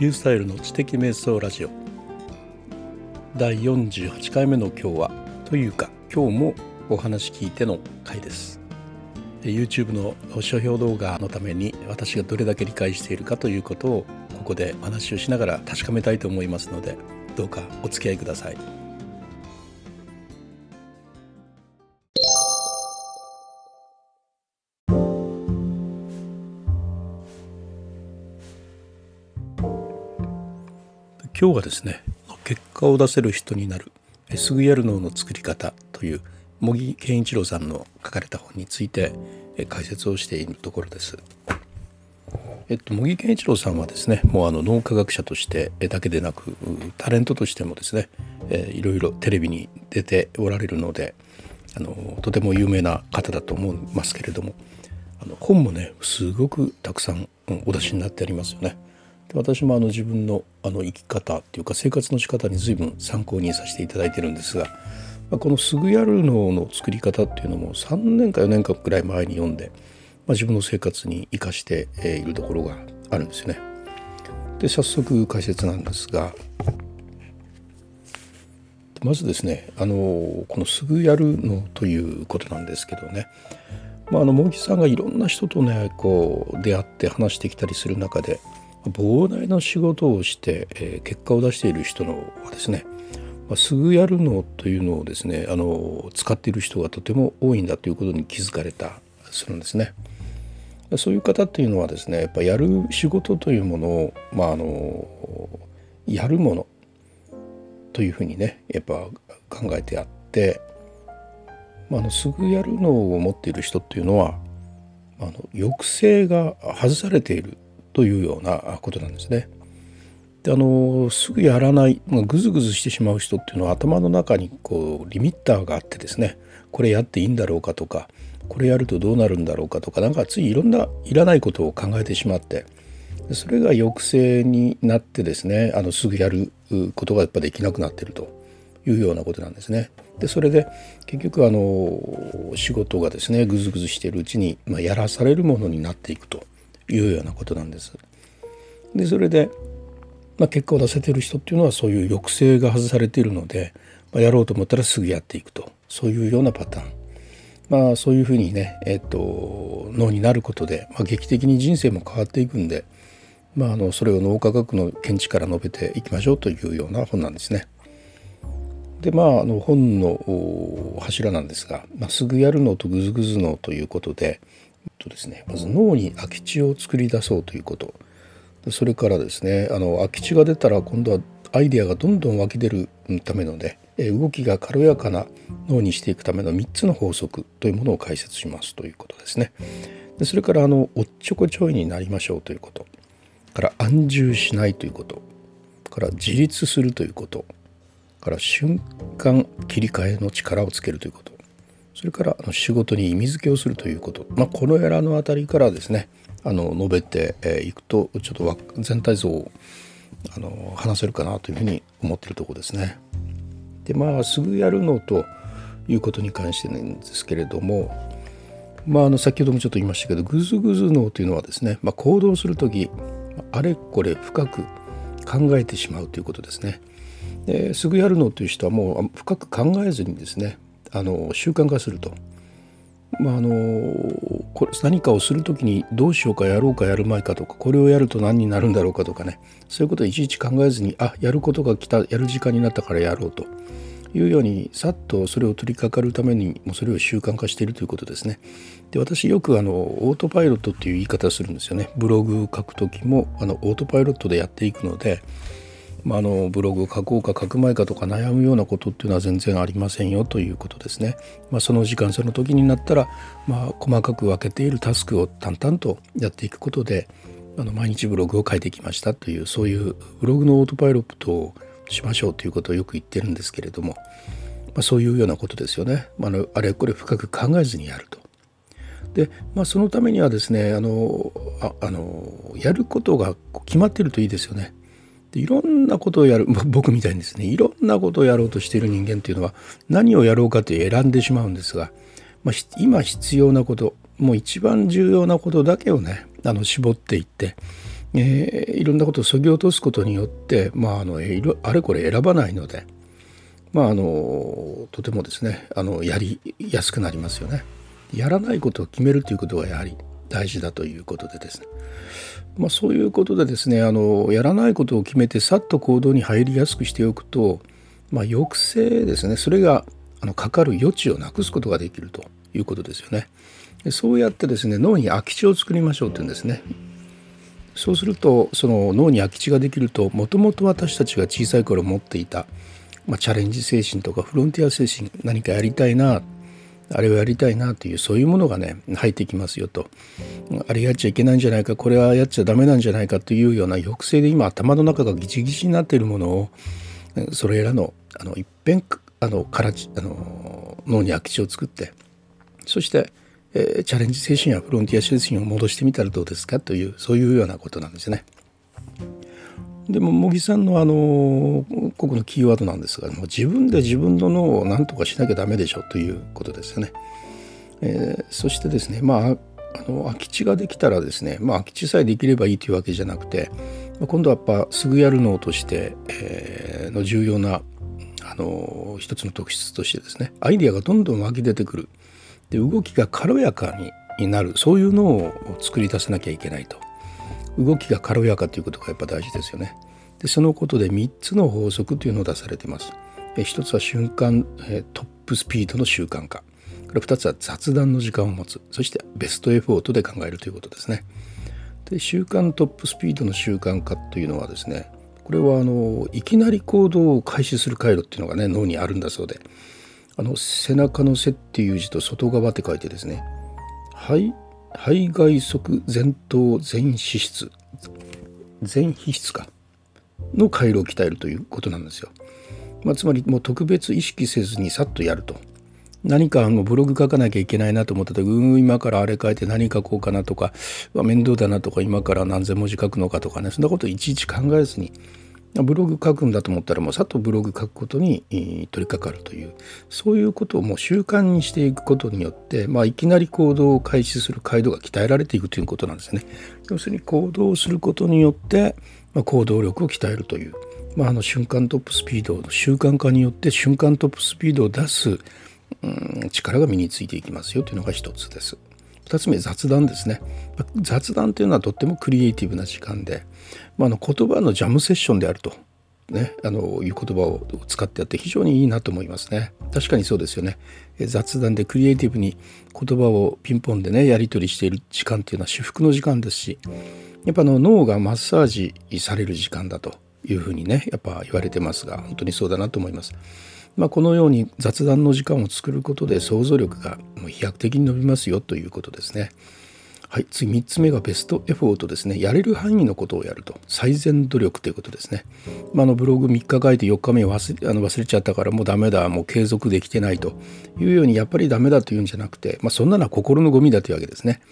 リュースタイルの知的瞑想ラジオ第48回目の今日はというか今日もお話聞いての回です YouTube の書評動画のために私がどれだけ理解しているかということをここでお話をしながら確かめたいと思いますのでどうかお付き合いください。今日はですね結果を出せる人になるすぐやる脳の作り方という茂木健一郎さんの書かれた本について解説をしているところです。えっと、茂木健一郎さんはですねもうあの脳科学者としてだけでなくタレントとしてもですね、えいろいろテレビに出ておられるのであのとても有名な方だと思いますけれどもあの本もねすごくたくさんお出しになってありますよね。で私もあの自分のあの生き方っていうか生活の仕方に随分参考にさせていただいてるんですが、まあ、この「すぐやるの」の作り方っていうのも3年か4年かくらい前に読んで、まあ、自分の生活に生かしているところがあるんですよね。で早速解説なんですがまずですねあのこの「すぐやるの」ということなんですけどねまあ、あの茂木さんがいろんな人とねこう出会って話してきたりする中で膨大な仕事をして、えー、結果を出している人のはですね、まあ、すぐやるのというのをですねあの使っている人がとても多いんだということに気づかれたするんですね。そういう方っていうのはですねやっぱやる仕事というものを、まあ、あのやるものというふうにねやっぱ考えてあって、まあ、あのすぐやるのを持っている人っていうのはあの抑制が外されているというようなことなんですね。であのすぐやらない、まあ、ぐずぐずしてしまう人っていうのは頭の中にこうリミッターがあってですねこれやっていいんだろうかとかこれやるとどうなるんだろうかとかなんかついいろんないらないことを考えてしまってそれが抑制になってですねあのすぐやることがやっぱできなくなってるというようなことなんですね。でそれで結局あの仕事がですねぐずぐずしているうちに、まあ、やらされるものになっていくというようなことなんです。でそれで、まあ、結果を出せてる人っていうのはそういう抑制が外されているので、まあ、やろうと思ったらすぐやっていくとそういうようなパターン。まあそういうふうにね、えっと、脳になることで、まあ、劇的に人生も変わっていくんで、まあ、あのそれを脳科学の見地から述べていきましょうというような本なんですね。でまああの本の柱なんですが、まあ、すぐやるのとぐずぐずのということで、とですねまず脳に空き地を作り出そうということ。それからですねあの空き地が出たら今度はアイデアがどんどん湧き出るためので動きが軽やかな脳にしていくための3つの法則というものを解説しますということですね。でそれからあのおっちょこちょいになりましょうということ。から安住しないということ。から自立するということ。から瞬間切り替えの力をつけるということ。それから仕事に意味付けをするということ、まあ、このエラのあたりからですねあの述べていくとちょっと全体像をあの話せるかなというふうに思ってるとこですね。でまあすぐやるのということに関してなんですけれども、まあ、あの先ほどもちょっと言いましたけどグズグズ脳というのはですね、まあ、行動する時あれこれ深く考えてしまうということですね。ですぐやるのという人はもう深く考えずにですねあの習慣化すると。まあ、あのこれ何かをする時にどうしようかやろうかやるまいかとかこれをやると何になるんだろうかとかねそういうことをいちいち考えずにあやることが来たやる時間になったからやろうというようにさっとそれを取り掛かるためにもそれを習慣化しているということですね。で私よくあのオートパイロットっていう言い方するんですよね。ブログ書く時もあのオートパイロットでやっていくのでまあ、のブログを書こうか書くまいかとか悩むようなことっていうのは全然ありませんよということですね。まあ、その時間その時になったら、まあ、細かく分けているタスクを淡々とやっていくことであの毎日ブログを書いてきましたというそういうブログのオートパイロットをしましょうということをよく言ってるんですけれども、まあ、そういうようなことですよね。まあ、あれこれ深く考えずにやると。で、まあ、そのためにはですねあのああのやることが決まってるといいですよね。でいろんなことをやる僕みたいにですねいろんなことをやろうとしている人間っていうのは何をやろうかという選んでしまうんですが、まあ、今必要なこともう一番重要なことだけをねあの絞っていってえー、いろんなことをそぎ落とすことによって、まあ、あのあれこれ選ばないので、まあ、あのとてもですねあのやりやすくなりますよね。やらないことを決めるということがやはり大事だということでですね、まあ、そういうことでですねあのやらないことを決めてさっと行動に入りやすくしておくと、まあ、抑制ですねそれがあのかかる余地をなくすことができるということですよね。でそうやってですね脳に空き地を作りましょうって言うんですね。そうするとその脳に空き地ができるともともと私たちが小さい頃持っていた、まあ、チャレンジ精神とかフロンティア精神何かやりたいなあれをやりたいなというそういうものがね入ってきますよとあれやっちゃいけないんじゃないかこれはやっちゃダメなんじゃないかというような抑制で今頭の中がギチギチになっているものをそれらのあの一遍あのからあの脳に空き地を作ってそしてえー、チャレンジ精神やフロンティア精神を戻してみたらどうですかというそういうようなことなんですね。でも茂木さんのあのここのキーワードなんですが自分で自分の脳を何とかしなきゃダメでしょということですよね。えー、そしてですねまああの空き地ができたらですねまあ空き地さえできればいいというわけじゃなくて今度はやっぱすぐやる脳として、えー、の重要なあの一つの特質としてですねアイデアがどんどん湧き出てくる。で動きが軽やかになる。そういうのを作り出さなきゃいけないと。動きが軽やかということがやっぱ大事ですよね。でそのことで3つの法則というのを出されています。一つは瞬間トップスピードの習慣化。これ2つは雑談の時間を持つ。そしてベストエフォートで考えるということですね。で習慣トップスピードの習慣化というのはですねこれはあのいきなり行動を開始する回路っていうのがね脳にあるんだそうで。あの背中の背っていう字と外側って書いてですね肺肺外側前頭前皮質前皮質かの回路を鍛えるということなんですよ。まあ、つまりもう特別意識せずにさっとやると。何かあのブログ書かなきゃいけないなと思った時うん今からあれ書いて何書こうかなとか面倒だなとか今から何千文字書くのかとかねそんなこといちいち考えずにブログ書くんだと思ったらもうさっとブログ書くことに取り掛かるというそういうことをもう習慣にしていくことによって、まあ、いきなり行動を開始する回路が鍛えられていくということなんですね。要するに行動をすることによって、まあ、行動力を鍛えるという、まあ、あの瞬間トップスピードの習慣化によって瞬間トップスピードを出す、うん、力が身についていきますよというのが一つです。2つ目雑談ですね。雑談というのはとってもクリエイティブな時間で、まあ、あの言葉のジャムセッションであると、ね、あのいう言葉を使ってやって非常にいいなと思いますね。確かにそうですよね。雑談でクリエイティブに言葉をピンポンでねやり取りしている時間っていうのは至福の時間ですしやっぱあの脳がマッサージされる時間だというふうにねやっぱ言われてますが本当にそうだなと思います。まあ、このように雑談の時間を作ることで想像力が飛躍的に伸びますよということですね。はい、次3つ目がベストエフォートですね。やれる範囲のことをやると。最善努力ということですね。まあ、のブログ3日書いて4日目忘れあの忘れちゃったからもうダメだ、もう継続できてないというようにやっぱりダメだというんじゃなくて、まあ、そんなのは心のゴミだというわけですね。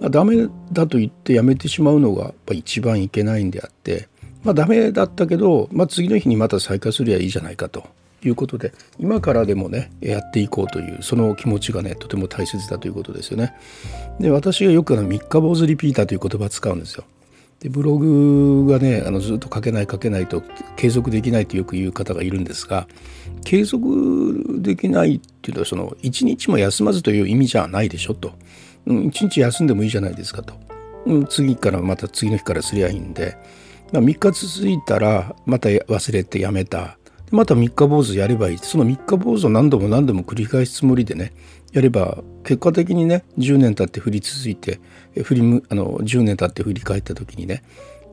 まあ、ダメだと言ってやめてしまうのがやっぱ一番いけないんであって、まあ、ダメだったけど、まあ、次の日にまた再開すりゃいいじゃないかということで今からでもねやっていこうというその気持ちがねとても大切だということですよね。で私がよくあの三日坊主リピーターという言葉を使うんですよ。でブログがねあのずっと書けない書けないと継続できないとよく言う方がいるんですが継続できないっていうのはその一日も休まずという意味じゃないでしょと一日休んでもいいじゃないですかとうん次からまた次の日からすりゃいいんで、まあ、3日続いたらまた忘れてやめたまた三日坊主やればいい。その三日坊主を何度も何度も繰り返すつもりでねやれば結果的にね10年経って降り続いて振りあの10年経って振り返った時にね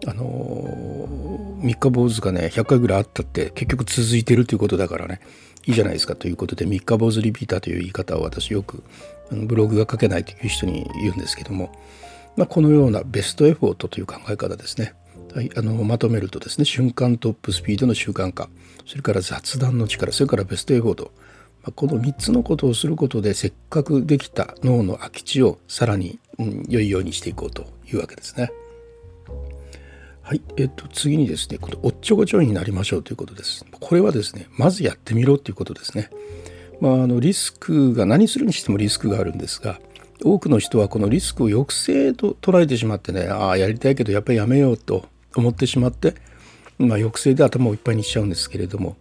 あの三日坊主がね100回ぐらいあったって結局続いてるということだからねいいじゃないですか。ということで三日坊主リピーターという言い方を私よくブログが書けないという人に言うんですけども、まあ、このようなベストエフォートという考え方ですね。はい、あのまとめるとですね瞬間トップスピードの習慣化。それから雑談の力それからベストエフォート、この3つのことをすることでせっかくできた脳の空き地をさらに、うん、良いようにしていこうというわけですね。はい、えっと、次にですね、このおっちょこちょいになりましょうということです。これはですね、まずやってみろということですね。まあ、あのリスクが何するにしてもリスクがあるんですが、多くの人はこのリスクを抑制と捉えてしまってねああやりたいけどやっぱりやめようと思ってしまって、まあ、抑制で頭をいっぱいにしちゃうんですけれども、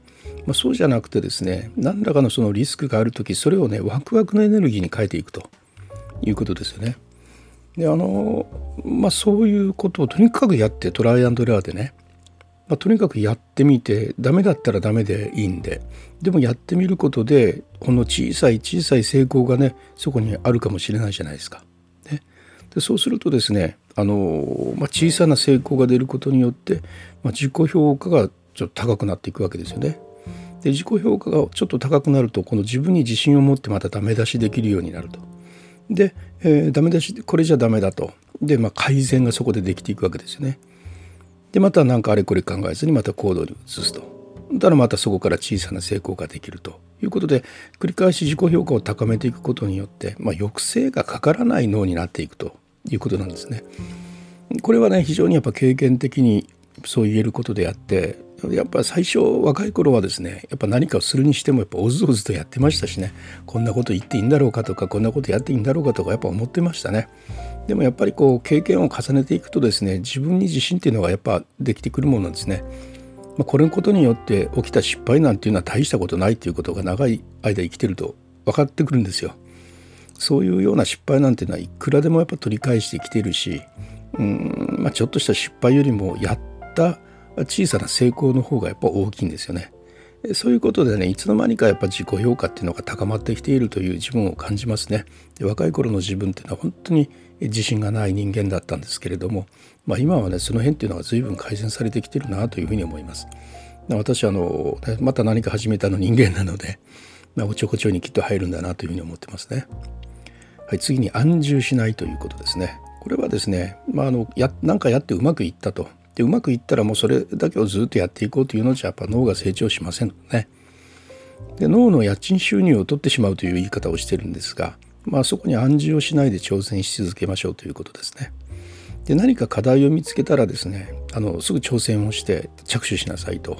まあ、そうじゃなくてですね何らかのそのリスクがある時それをねワクワクのエネルギーに変えていくということですよね。であのまあそういうことをとにかくやってトライアンドエラーでね、まあ、とにかくやってみてダメだったらダメでいいんででもやってみることでこの小さい小さい成功がねそこにあるかもしれないじゃないですか。ね、でそうするとですねあの、まあ、小さな成功が出ることによって、まあ、自己評価がちょっと高くなっていくわけですよね。で自己評価がちょっと高くなるとこの自分に自信を持ってまたダメ出しできるようになると。で、えー、ダメ出しこれじゃダメだとで、まあ、改善がそこでできていくわけですよね。でまた何かあれこれ考えずにまた行動に移すと。だからまたそこから小さな成功ができるということで繰り返し自己評価を高めていくことによって、まあ、抑制がかからない脳になっていくということなんですね。これはね非常にやっぱ経験的にそう言えることであってやっぱ最初若い頃はですねやっぱ何かをするにしてもやっぱおずおずとやってましたしね。こんなこと言っていいんだろうかとかこんなことやっていいんだろうかとかやっぱ思ってましたね。でもやっぱりこう経験を重ねていくとですね自分に自信っていうのがやっぱできてくるものなんですね。まあこれのことによって起きた失敗なんていうのは大したことないっていうことが長い間生きてると分かってくるんですよ。そういうような失敗なんていうのはいくらでもやっぱ取り返してきてるしうん、まあ、ちょっとした失敗よりもやった小さな成功の方がやっぱ大きいんですよね。そういうことでねいつの間にかやっぱ自己評価っていうのが高まってきているという自分を感じますね。で若い頃の自分っていうのは本当に自信がない人間だったんですけれども、まあ、今はねその辺っていうのが随分改善されてきてるなというふうに思います。私はあのまた何か始めたの人間なので、まあ、おちょこちょにきっと入るんだなというふうに思ってますね。はい、次に安住しないということですね。これはですね、まあ、あのや何かやってうまくいったとでうまくいったらもうそれだけをずっとやっていこうというのじゃやっぱ脳が成長しませんのでねで脳の家賃収入を取ってしまうという言い方をしてるんですが、まあ、そこに暗示をしないで挑戦し続けましょうということですね。で何か課題を見つけたらですねあのすぐ挑戦をして着手しなさいと。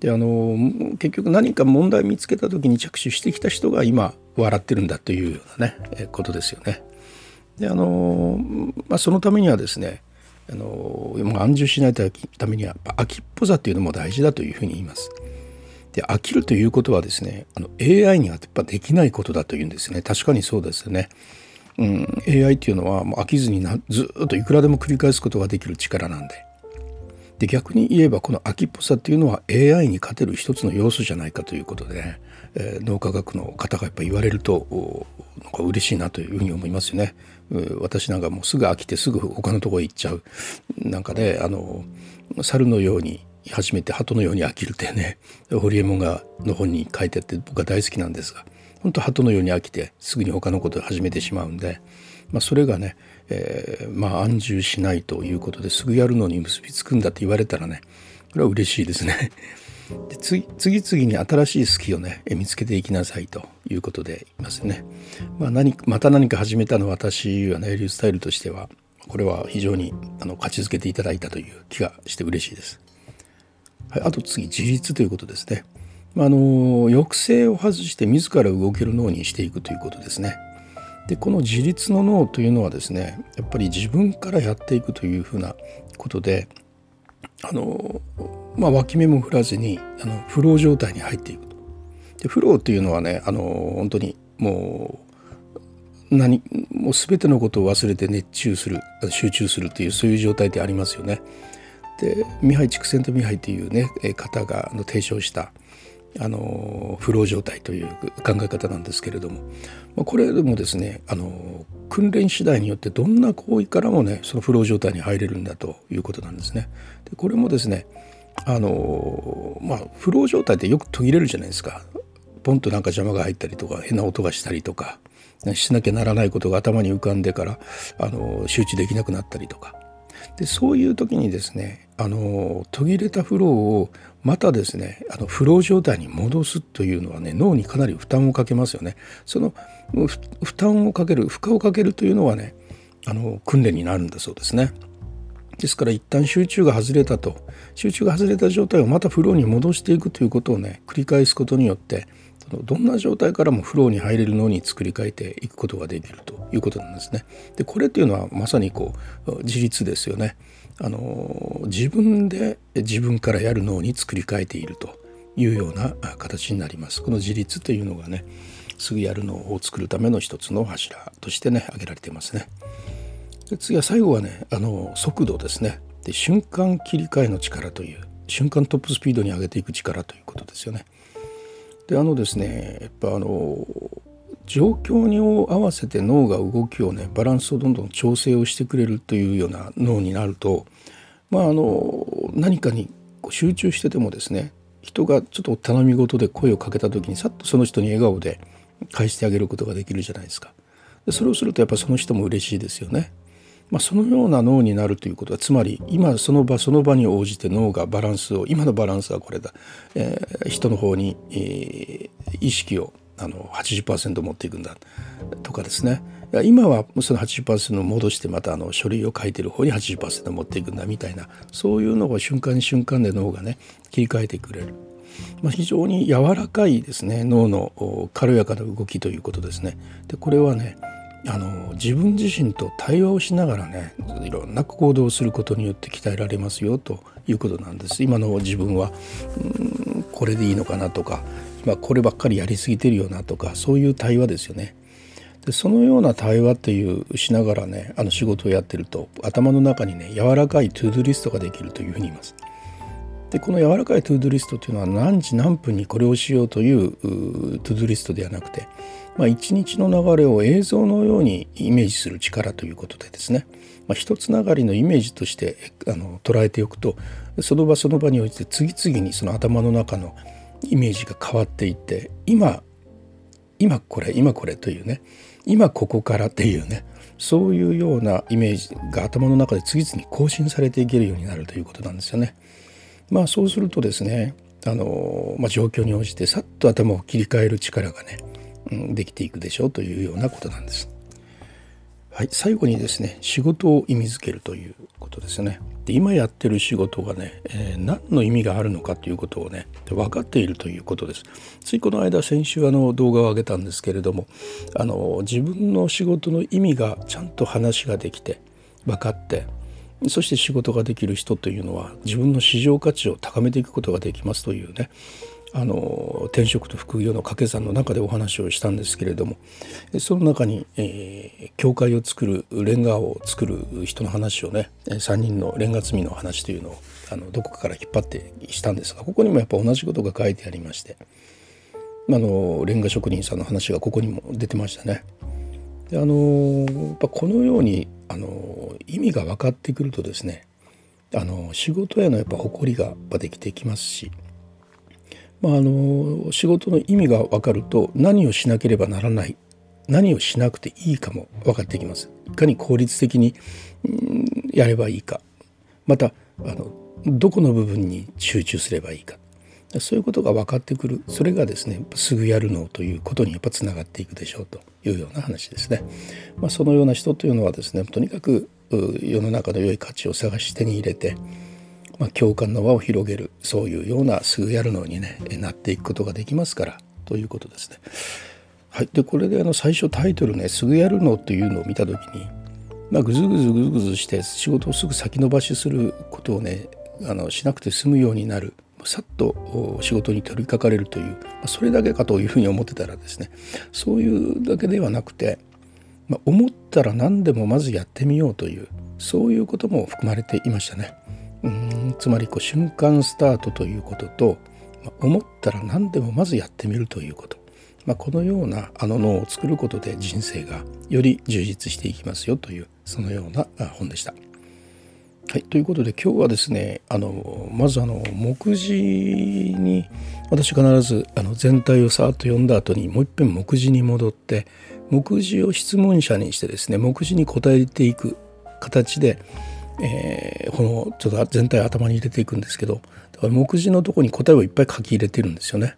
であの結局何か問題見つけた時に着手してきた人が今笑ってるんだというようなねことですよね。であのまあ、そのためにはですねあの安住しないためには飽きっぽさっていうのも大事だというふうに言います。で飽きるということはですねあの AI にはやっぱできないことだというんですね確かにそうですよね。うん、AI っていうのはもう飽きずになずっといくらでも繰り返すことができる力なんでで逆に言えばこの飽きっぽさっていうのは AI に勝てる一つの要素じゃないかということで、ね、え、脳科学の方がやっぱ言われるとなんか嬉しいなというふうに思いますよね。私なんかもうすぐ飽きてすぐ他のとこへ行っちゃうなんかねあの猿のように初めて鳩のように飽きるってねホリエモンがの本に書いてあって僕は大好きなんですが本当鳩のように飽きてすぐに他のことを始めてしまうんで、まあ、それがね、えー、まあ安住しないということですぐやるのに結びつくんだって言われたらねこれは嬉しいですね。で次々に新しい好きをね見つけていきなさいということでいますね。まあ何、また何か始めたの私はねリュースタイルとしてはこれは非常にあの勝ち付けていただいたという気がして嬉しいです。はい、あと次自立ということですね。まあ、あの抑制を外して自ら動ける脳にしていくということですね。でこの自立の脳というのはですねやっぱり自分からやっていくというふうなことであのまあ、脇目も振らずにあのフロー状態に入っていくと。でフローというのはねあの本当にもう何もう全てのことを忘れて熱中する集中するというそういう状態でありますよね。でミハイ・チクセント・ミハイというね方が提唱したあのフロー状態という考え方なんですけれども、まあ、これでもですねあの訓練次第によってどんな行為からもねそのフロー状態に入れるんだということなんですね。でこれもですねあのまあフロー状態ってよく途切れるじゃないですか。ポンとなんか邪魔が入ったりとか変な音がしたりとかしなきゃならないことが頭に浮かんでからあの集中できなくなったりとかでそういう時にですねあの途切れたフローをまたですねあのフロー状態に戻すというのはね脳にかなり負担をかけますよね。その負担をかける負荷をかけるというのはねあの訓練になるんだそうですね。ですから一旦集中が外れたと集中が外れた状態をまたフローに戻していくということをね繰り返すことによってどんな状態からもフローに入れる脳に作り変えていくことができるということなんですね。でこれっていうのはまさにこう自立ですよね。あの自分で自分からやる脳に作り変えているというような形になります。この自立というのがねすぐやる脳を作るための一つの柱としてね挙げられていますね。で次は最後はねあの速度ですね。で瞬間切り替えの力という瞬間トップスピードに上げていく力ということですよね。であのですねやっぱあの状況に合わせて脳が動きをねバランスをどんどん調整をしてくれるというような脳になるとまああの何かに集中しててもですね人がちょっと頼み事で声をかけた時にさっとその人に笑顔で返してあげることができるじゃないですか。でそれをするとやっぱその人も嬉しいですよね。まあ、そのような脳になるということはつまり今その場その場に応じて脳がバランスを今のバランスはこれだ、えー、人の方に、えー、意識をあの80%持っていくんだ。とかですね。今はその80%を戻してまたあの書類を書いてる方に80%持っていくんだ。みたいなそういうのを瞬間に瞬間で脳がね切り替えてくれる、まあ、非常に柔らかいですね。脳の軽やかな動きということですね。でこれはねあの自分自身と対話をしながらねいろんな行動をすることによって鍛えられますよということなんです。今の自分はうんこれでいいのかなとか今こればっかりやりすぎてるよなとかそういう対話ですよね。でそのような対話っていうしながらねあの仕事をやってると頭の中にね柔らかいトゥードゥリストができるというふうに言います。でこの柔らかい to-do list というのは何時何分にこれをしようという to-do list ではなくてまあ、一日の流れを映像のようにイメージする力ということでですね、まあ、一つながりのイメージとしてあの捉えておくとその場その場において次々にその頭の中のイメージが変わっていって今今これ今これというね今ここからっていうねそういうようなイメージが頭の中で次々更新されていけるようになるということなんですよね。まあそうするとですねあの、まあ、状況に応じてさっと頭を切り替える力がねうんできていくでしょうというようなことなんです。はい、最後にですね仕事を意味づけるということですね。で今やってる仕事がね、えー、何の意味があるのかということをね分かっているということです。ついこの間先週あの動画を上げたんですけれどもあの自分の仕事の意味がちゃんと話ができて分かってそして仕事ができる人というのは自分の市場価値を高めていくことができますというねあの転職と副業の掛け算の中でお話をしたんですけれどもその中に、えー、教会を作るレンガを作る人の話をね3人のレンガ積みの話というのをあのどこかから引っ張ってしたんですがここにもやっぱ同じことが書いてありましてあのレンガ職人さんの話がここにも出てましたね。であのやっぱこのようにあの意味が分かってくるとですねあの仕事へのやっぱ誇りができてきますしまあ、あの仕事の意味が分かると何をしなければならない何をしなくていいかも分かってきます。いかに効率的にやればいいか。またあのどこの部分に集中すればいいか。そういうことが分かってくる。それがですねすぐやるのということにやっぱつながっていくでしょうと。いうような話ですね。まあ、そのような人というのはですねとにかく世の中の良い価値を探し手に入れてまあ、共感の輪を広げるそういうようなすぐやるのにねなっていくことができますからということですね。はい、でこれであの最初タイトルね「すぐやるの」というのを見た時に、まあ、ぐずぐずぐずぐずして仕事をすぐ先延ばしすることをねあのしなくて済むようになるさっと仕事に取り掛かれるというそれだけかというふうに思ってたらですねそういうだけではなくて、まあ、思ったら何でもまずやってみようというそういうことも含まれていましたね。うんつまりこう瞬間スタートということと、まあ、思ったら何でもまずやってみるということ、まあ、このようなあの脳を作ることで人生がより充実していきますよというそのような本でした。はい、ということで今日はですねあのまずあの目次に私必ずあの全体をさーっと読んだ後にもう一遍目次に戻って目次を質問者にしてですね目次に答えていく形でえー、このちょっと全体頭に入れていくんですけどだから目次のとこに答えをいっぱい書き入れてるんですよね。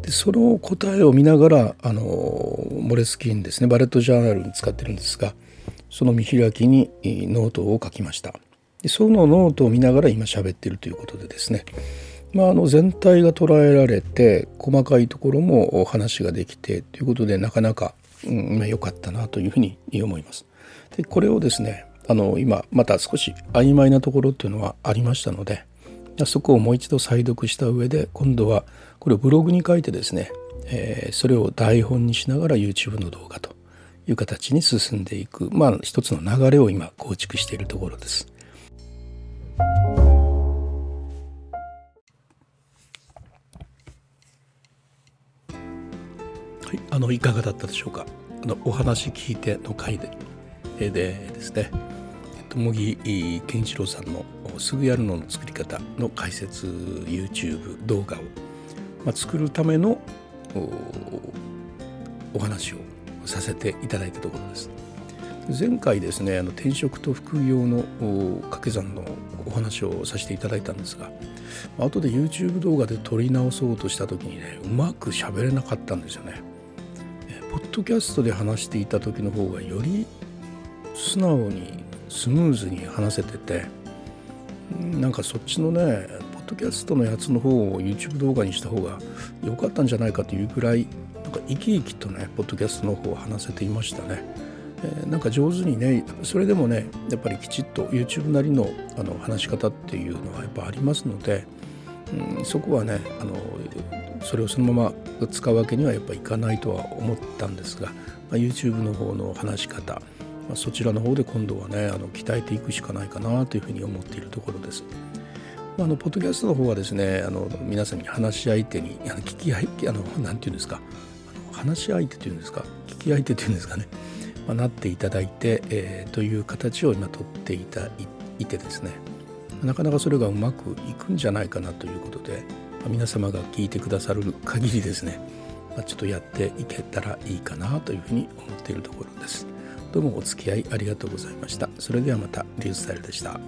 でその答えを見ながらあのモレスキンですねバレットジャーナルに使ってるんですがその見開きにノートを書きました。でそのノートを見ながら今喋ってるということでですねまあ、あの全体が捉えられて細かいところも話ができてということでなかなか良、うんまあ、かったなというふうに思います。でこれをですねあの今また少し曖昧なところっていうのはありましたのでそこをもう一度再読した上で今度はこれをブログに書いてですね、えー、それを台本にしながら YouTube の動画という形に進んでいくまあ一つの流れを今構築しているところです。はい、あのいかがだったでしょうか？あのお話聞いての回ででですね、茂木健一郎さんの「すぐやるの」の作り方の解説 YouTube 動画を、まあ、作るためのお話をさせていただいたところです。前回ですねあの転職と副業の掛け算のお話をさせていただいたんですが後で YouTube 動画で撮り直そうとした時にねうまく喋れなかったんですよね。ポッドキャストで話していた時の方がより素直にスムーズに話せててなんかそっちのねポッドキャストのやつの方を YouTube 動画にした方が良かったんじゃないかというぐらいなんか生き生きとねポッドキャストの方を話せていましたね。え、なんか上手にねそれでもねやっぱりきちっと YouTube なりのあの話し方っていうのはやっぱありますので、うん、そこはねあのそれをそのまま使うわけにはやっぱいかないとは思ったんですが、まあ、YouTube の方の話し方、まあ、そちらの方で今度はねあの鍛えていくしかないかなというふうに思っているところです。まあ、のポッドキャストの方はですねあの皆さんに話し相手にあの聞き相手あのなんていうんですかあの話し相手というんですか聞き相手というんですかね、まあ、なっていただいて、えー、という形を今取っていたいてですねなかなかそれがうまくいくんじゃないかなということで、まあ、皆様が聞いてくださる限りですね、まあ、ちょっとやっていけたらいいかなというふうに思っているところです。どうもお付き合いありがとうございました。それではまた、リュースタイルでした。